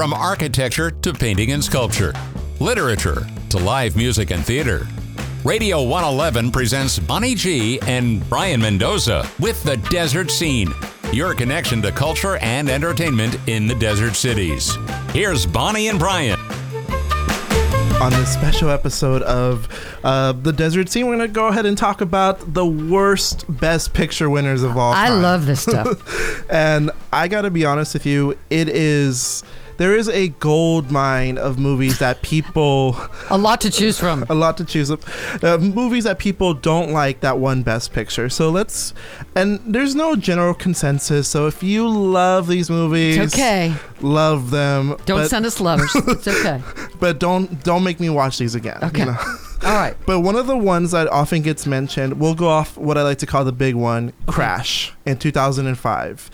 From architecture to painting and sculpture, literature to live music and theater. Radio 111 presents Bonnie G and Brayan Mendoza with The Desert Scene, your connection to culture and entertainment in the desert cities. Here's Bonnie and Brayan. on this special episode of uh, the Desert Scene, we're going to go ahead and talk about the worst Best Picture winners of all time. I love this stuff. and I got to be honest with you, it is there is a gold mine of movies that people A lot to choose from. a lot to choose up. Uh, movies that people don't like that one Best Picture. So let's and there's no general consensus. So if you love these movies, It's okay. love them. Don't but, send us letters. It's okay. but don't don't make me watch these again. you Okay. know? All right. But one of the ones that often gets mentioned, we'll go off what I like to call the big one, Crash, in 2005.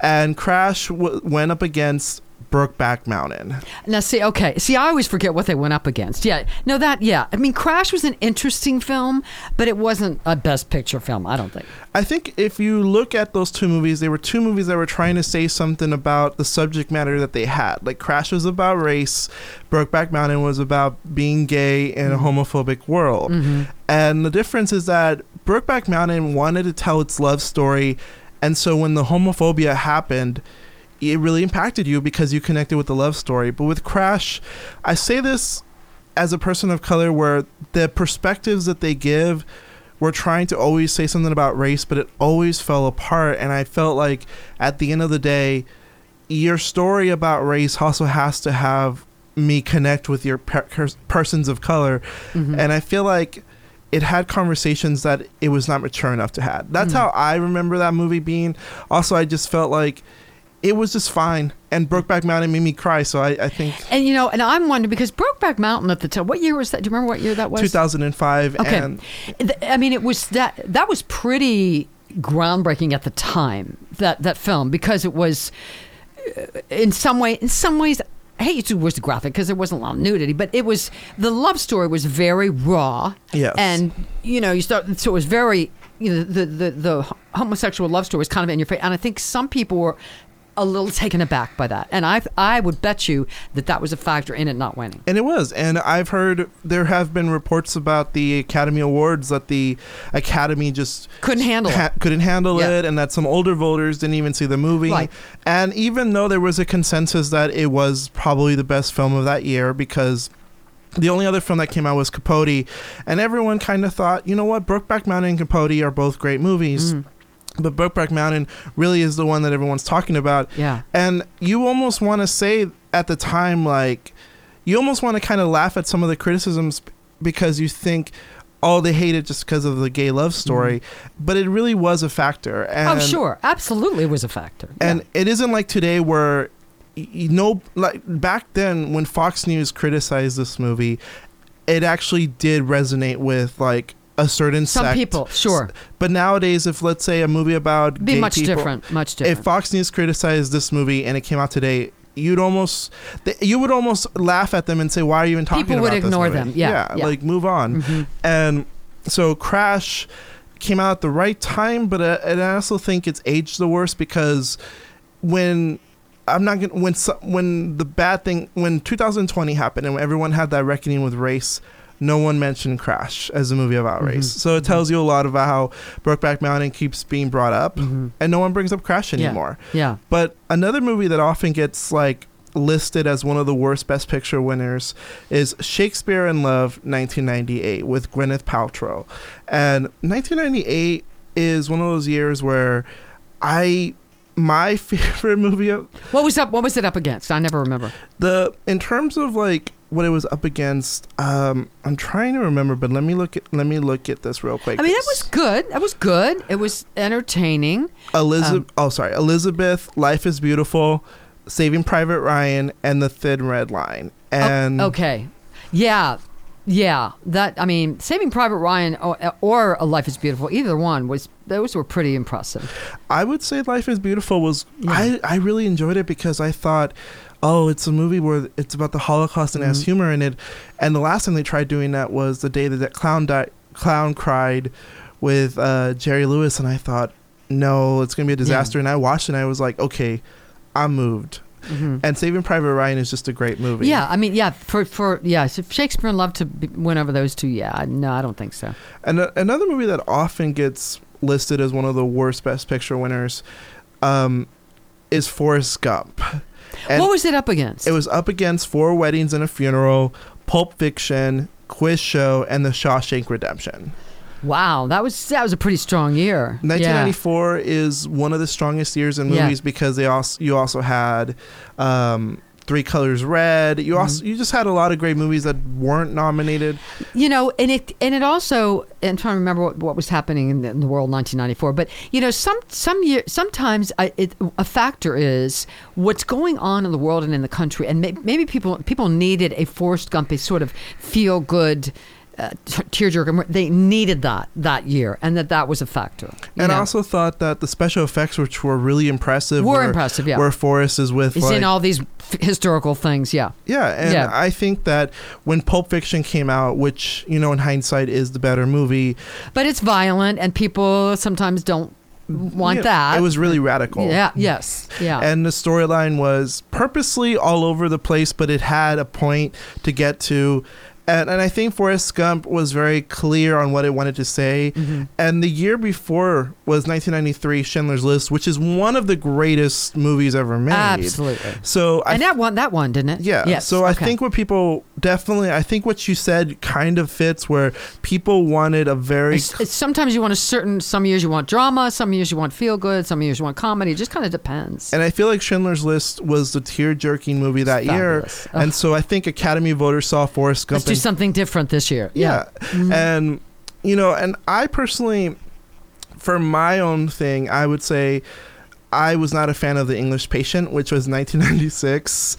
And Crash w- went up against Brokeback Mountain. Now, see, okay. See, I always forget what they went up against. Yeah. No, that, yeah. I mean, Crash was an interesting film, but it wasn't a best picture film, I don't think. I think if you look at those two movies, they were two movies that were trying to say something about the subject matter that they had. Like Crash was about race, Brokeback Mountain was about being gay in a mm-hmm. homophobic world. Mm-hmm. And the difference is that Brokeback Mountain wanted to tell its love story, and so when the homophobia happened, it really impacted you because you connected with the love story. But with Crash, I say this as a person of color where the perspectives that they give were trying to always say something about race, but it always fell apart. And I felt like at the end of the day, your story about race also has to have me connect with your per- persons of color. Mm-hmm. And I feel like it had conversations that it was not mature enough to have. That's mm-hmm. how I remember that movie being. Also, I just felt like it was just fine. And Brokeback Mountain made me cry. So I, I think And, you know, and I'm wondering because Brokeback Mountain at the time, what year was that? Do you remember what year that was? 2005 Okay. and I mean, it was that, that was pretty groundbreaking at the time, that, that film, because it was uh, in some way, in some ways, I hate to use the graphic because there wasn't a lot of nudity, but it was the love story was very raw. Yes. And you know, you start so it was very you know the the the homosexual love story was kind of in your face, and I think some people were a little taken aback by that, and I I would bet you that that was a factor in it not winning. And it was. And I've heard there have been reports about the Academy Awards that the Academy just Couldn't handle ha- it. couldn't handle Yeah. it, and that some older voters didn't even see the movie. Right. And even though there was a consensus that it was probably the best film of that year because. The only other film that came out was Capote, and everyone kind of thought, you know what, Brokeback Mountain and Capote are both great movies, Mm. But Brokeback Mountain really is the one that everyone's talking about. Yeah. And you almost want to say at the time, like, you almost want to kind of laugh at some of the criticisms because you think, oh, they hate it just because of the gay love story. Mm-hmm. But it really was a factor. Oh, and, oh, sure, absolutely, it was a factor. And it isn't like today where, you know, like back then when Fox News criticized this movie, it actually did resonate with like a certain some sect. people, sure, But nowadays, if let's say a movie about be much people, different, much different. if Fox News criticized this movie and it came out today, you'd almost you would almost laugh at them and say, "Why are you even talking People would ignore movie?" them. Yeah, yeah. like move on. Mhm. And so Crash came out at the right time, but uh, and I also think it's aged the worst because when I'm not gonna when when the bad thing when 2020 happened and everyone had that reckoning with race. No one mentioned Crash as a movie about race, Mhm. so it tells you a lot about how Brokeback Mountain keeps being brought up, Mhm. and no one brings up Crash Yeah. anymore. yeah, But another movie that often gets like listed as one of the worst Best Picture winners is Shakespeare in Love 1998 with Gwyneth Paltrow. And 1998 is one of those years where I my favorite movie of what was up? What was it up against? I never remember. the in terms of like what it was up against um I'm trying to remember but let me look at let me look at this real quick. I mean, it was good. It was good. It was entertaining. Elizabeth. Um, oh, sorry, Elizabeth. Life is Beautiful, Saving Private Ryan, and The Thin Red Line. And okay, yeah, yeah. That I mean, Saving Private Ryan or, or A Life Is Beautiful, either one was those were pretty impressive. I would say Life is Beautiful was. Yeah. I I really enjoyed it because I thought. Oh, it's a movie where it's about the Holocaust and has Mhm. humor in it. And the last time they tried doing that was the day that that clown died, clown cried with uh, Jerry Lewis, and I thought, no, it's gonna be a disaster. And I watched it, and I was like, okay, I'm moved. And Saving Private Ryan is just a great movie. Yeah, I mean, yeah, for for yeah, so Shakespeare in Love to be, win over those two, yeah, no, I don't think so. And a- another movie that often gets listed as one of the worst Best Picture winners um, is Forrest Gump. And what was it up against? it was up against Four Weddings and a Funeral, Pulp Fiction, Quiz Show, and The Shawshank Redemption. wow, that was that was a pretty strong year. Yeah. 1994 is one of the strongest years in Yeah. movies because they also you also had um, Three Colors Red. Mm-hmm. You also you just had a lot of great movies that weren't nominated. you know and it and it also and I'm trying to remember what, what was happening in the, in the world in 1994 but you know some some year sometimes I, it, a factor is what's going on in the world and in the country and may, maybe people people needed a Forrest Gump a sort of feel good uh, tearjerker they needed that that year and that that was a factor And I also thought that the special effects, which were really impressive, Were impressive, yeah. Where Forrest is with He's like, in all these f- historical things yeah Yeah, and Yeah. I think that when Pulp Fiction came out, which you know in hindsight is the better movie, but it's violent and people sometimes don't want yeah, that it was really radical. yeah yes yeah And the storyline was purposely all over the place, but it had a point to get to. And, and I think Forrest Gump was very clear on what it wanted to say. Mm-hmm. And the year before was 1993, Schindler's List, which is one of the greatest movies ever made. absolutely So I and that one that one didn't it Yeah. yes So I okay. think what people definitely, I think what you said kind of fits where people wanted a very. It's, it's sometimes you want a certain. Some years you want drama. Some years you want feel good. Some years you want comedy. It just kind of depends. and I feel like Schindler's List was the tear jerking movie that year. Fabulous. And so I think Academy voters saw Forrest Gump. Do something different this year. yeah. Mm-hmm. And, you know, and I personally, for my own thing, I would say I was not a fan of The English Patient, which was 1996.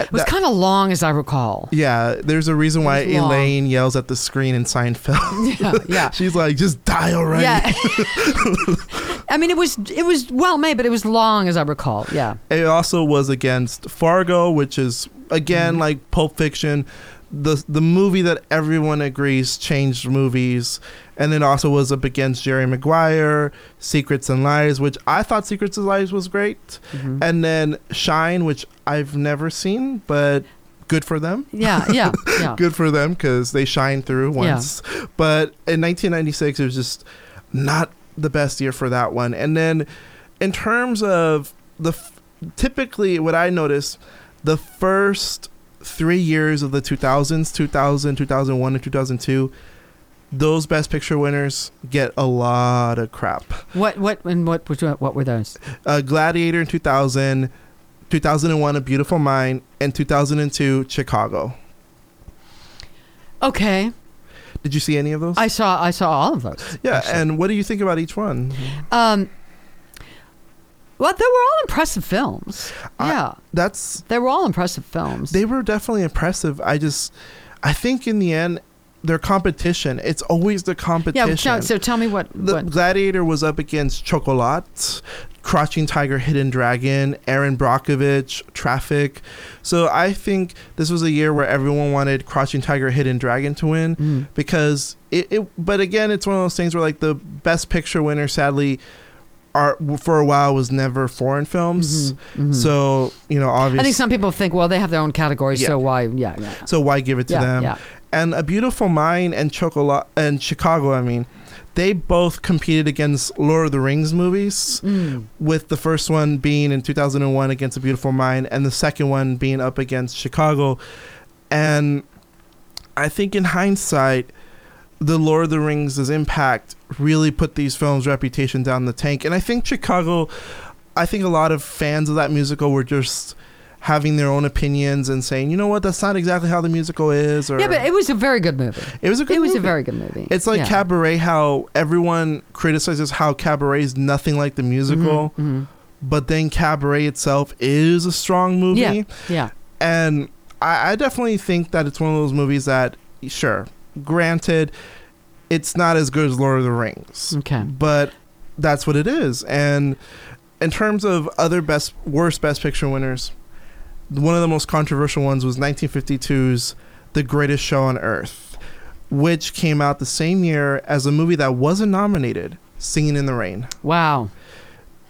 It was kind of long, as I recall. yeah, there's a reason why long. Elaine yells at the screen in Seinfeld. Yeah, yeah. She's like, just die already. Yeah. I mean, it was it was well made, but it was long, as I recall. Yeah. It also was against Fargo, which is Mm-hmm. again like Pulp Fiction, the the movie that everyone agrees changed movies, and then also was up against Jerry Maguire, Secrets and Lies, which I thought Secrets and Lies was great, Mm-hmm. and then Shine, which I've never seen, but good for them. Yeah. Yeah. Yeah. Good for them because they shine through Yeah. once. But in 1996, it was just not the best year for that one. And then, in terms of the f- typically what I notice, the first three years of the 2000s, 2000, 2001, and 2002, those Best Picture winners get a lot of crap. What what and what what were those? Uh, Gladiator in 2000, 2001, A Beautiful Mind, and 2002, Chicago. Okay, Did you see any of those? I saw I saw all of those. Yeah, actually. and what do you think about each one? um. Well, they were all impressive films. I- Yeah, That's they were all impressive films. they were definitely impressive. I just I think in the end their competition, it's always the yeah. competition. So, so tell me what. the what Gladiator was up against Chocolat, Crouching Tiger, Hidden Dragon, Erin Brockovich, Traffic. So I think this was a year where everyone wanted Crouching Tiger, Hidden Dragon to win Mm. because it, it. But again, it's one of those things where like the Best Picture winner, sadly, are for a while was never foreign films. Mhm, mhm. So you know, obviously, I think some people think, well, they have their own categories, Yeah. so why? Yeah, yeah. so why give it to yeah, them? yeah. And A Beautiful Mind and Chocolat and Chicago, I mean, they both competed against Lord of the Rings movies. Mm. With the first one being in 2001 against A Beautiful Mind, and the second one being up against Chicago. And I think in hindsight, the Lord of the Rings' impact really put these films' reputation down the tank. And I think Chicago, I think a lot of fans of that musical were just having their own opinions and saying, you know what, that's not exactly how the musical is. Or Yeah, but it was a very good movie. it was a good It was a very good movie. It's like yeah. Cabaret, how everyone criticizes how Cabaret is nothing like the musical, Mhm, but then Cabaret itself is a strong movie. Yeah, yeah. And I, I definitely think that it's one of those movies that, sure, granted, it's not as good as Lord of the Rings, Okay. but that's what it is. And in terms of other best, worst Best Picture winners, one of the most controversial ones was 1952's The Greatest Show on Earth, which came out the same year as a movie that wasn't nominated, Singing in the Rain. Wow.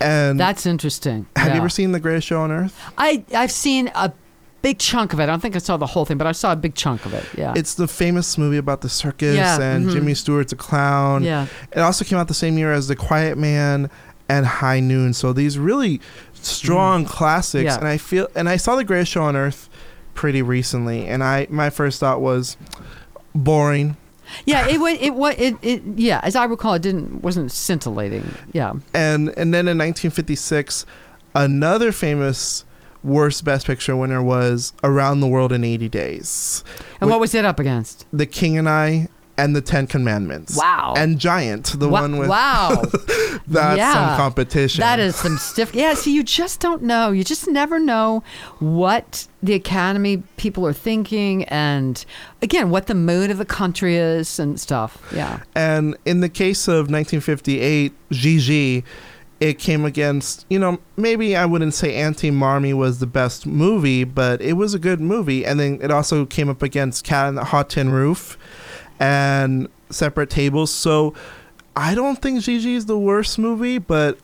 And That's interesting. have you ever seen The Greatest Show on Earth? I I've seen a big chunk of it. I don't think I saw the whole thing, but I saw a big chunk of it. Yeah. It's the famous movie about the circus Yeah, and mhm. Jimmy Stewart's a clown. yeah. It also came out the same year as The Quiet Man and High Noon. So these really strong classics. Yeah. And I feel and I saw The Greatest Show on Earth pretty recently, and I my first thought was boring. Yeah, it was. It was. It, it. Yeah, as I recall, it didn't. Wasn't scintillating. Yeah. And and then in 1956, another famous worst Best Picture winner was Around the World in 80 Days. And what was it up against? The King and I and the Ten Commandments. Wow. And Giant, the one with wow. that's Yeah. some competition. That is some stiff. Yeah, see, you just don't know. You just never know what the Academy people are thinking, and again, what the mood of the country is and stuff. Yeah. And in the case of 1958, Gigi, it came against, you know, maybe I wouldn't say Auntie Mame was the best movie, but it was a good movie. And then it also came up against Cat on the Hot Tin Roof and Separate Tables. So I don't think Gigi is the worst movie, but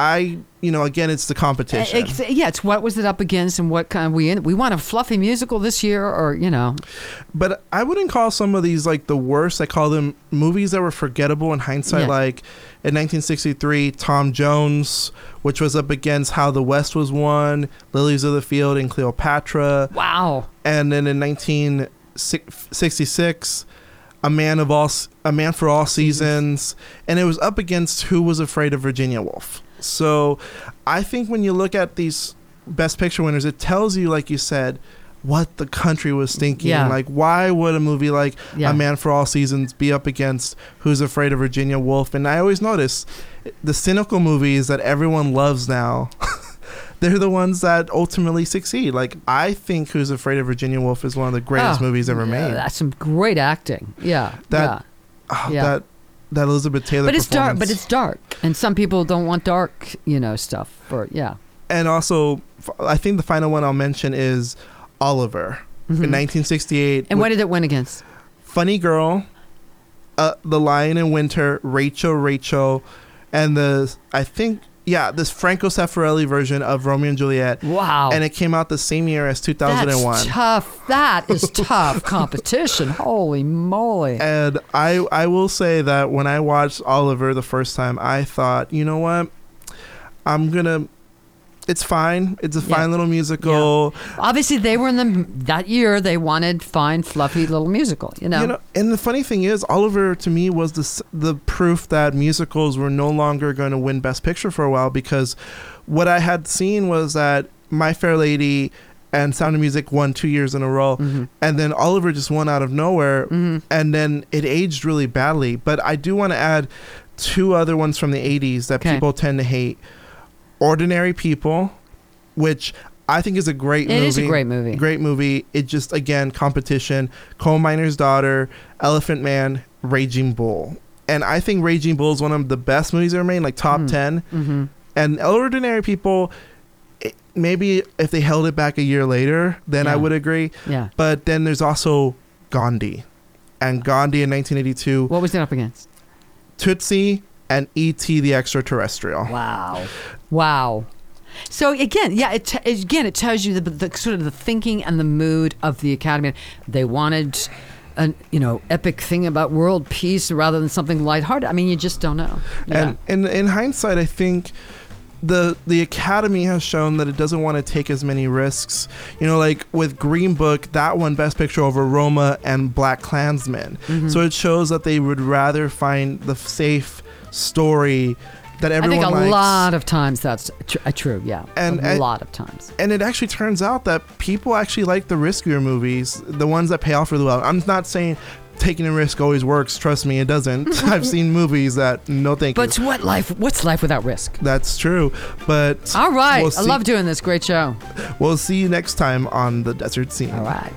I, you know, again, it's the competition. Ex- yeah, it's what was it up against, and what kind we in. We want a fluffy musical this year, or you know, But I wouldn't call some of these like the worst. I call them movies that were forgettable in hindsight. Yeah. Like in 1963, Tom Jones, which was up against How the West Was Won, Lilies of the Field, and Cleopatra. wow. And then in 1966, A Man of All, A Man for All Seasons, and it was up against Who Was Afraid of Virginia Woolf. So I think when you look at these Best Picture winners, it tells you, like you said, what the country was thinking. Yeah. Like, why would a movie like Yeah. A Man for All Seasons be up against Who's Afraid of Virginia Woolf? And I always notice the cynical movies that everyone loves now. They're the ones that ultimately succeed. Like I think Who's Afraid of Virginia Woolf is one of the greatest Oh, movies ever yeah, made. That's some great acting. Yeah. That- yeah. Oh, yeah. That that Elizabeth Taylor. But it's dark. But it's dark, and some people don't want dark, you know, stuff. Or yeah. and also I think the final one I'll mention is Oliver Mhm. in 1968. And what did it win against? Funny Girl, uh, The Lion in Winter, Rachel, Rachel, and the I think yeah this Franco Zeffirelli version of Romeo and Juliet, Wow. and it came out the same year as 2001. That's tough. That is tough competition. Holy moly. And I I will say that when I watched Oliver the first time, I thought, you know what, I'm gonna. It's fine. It's a Yeah. fine little musical. Obviously, they were in the that year. They wanted fine, fluffy little musical. You know. You know, and the funny thing is, Oliver to me was the the proof that musicals were no longer going to win Best Picture for a while because what I had seen was that My Fair Lady and Sound of Music won two years in a row, Mhm. and then Oliver just won out of nowhere, Mhm. and then it aged really badly. But I do want to add two other ones from the '80s that Okay. people tend to hate: Ordinary People, which I think is a great It movie. is a great movie. Great movie. It just again competition. Coal miner's daughter, Elephant Man, Raging Bull, and I think Raging Bull is one of the best movies ever made, like top Mm. ten. hmm And Ordinary People, it, maybe if they held it back a year later, then I would agree. Yeah. But then there's also Gandhi, and Gandhi in 1982, What was it up against? Tootsie, and E.T. the Extraterrestrial. Wow. Wow. So again, yeah, it t- again it tells you the, the sort of the thinking and the mood of the Academy. They wanted an you know epic thing about world peace rather than something lighthearted. I mean, you just don't know. Yeah. And in in hindsight, I think the the Academy has shown that it doesn't want to take as many risks. You know, like with Green Book, that one Best Picture over Roma and BlacKkKlansman. Mm-hmm. So it shows that they would rather find the safe story that I everyone think a likes. lot of times that's tr- uh, true. Yeah, And a I- lot of times. and it actually turns out that people actually like the riskier movies, the ones that pay off really well. I'm not saying taking a risk always works. Trust me, it doesn't. I've seen movies that no thank But you. But what life? What's life without risk? That's true. But All right, we'll I see- love doing this. Great show. We'll see you next time on the desert scene. All right.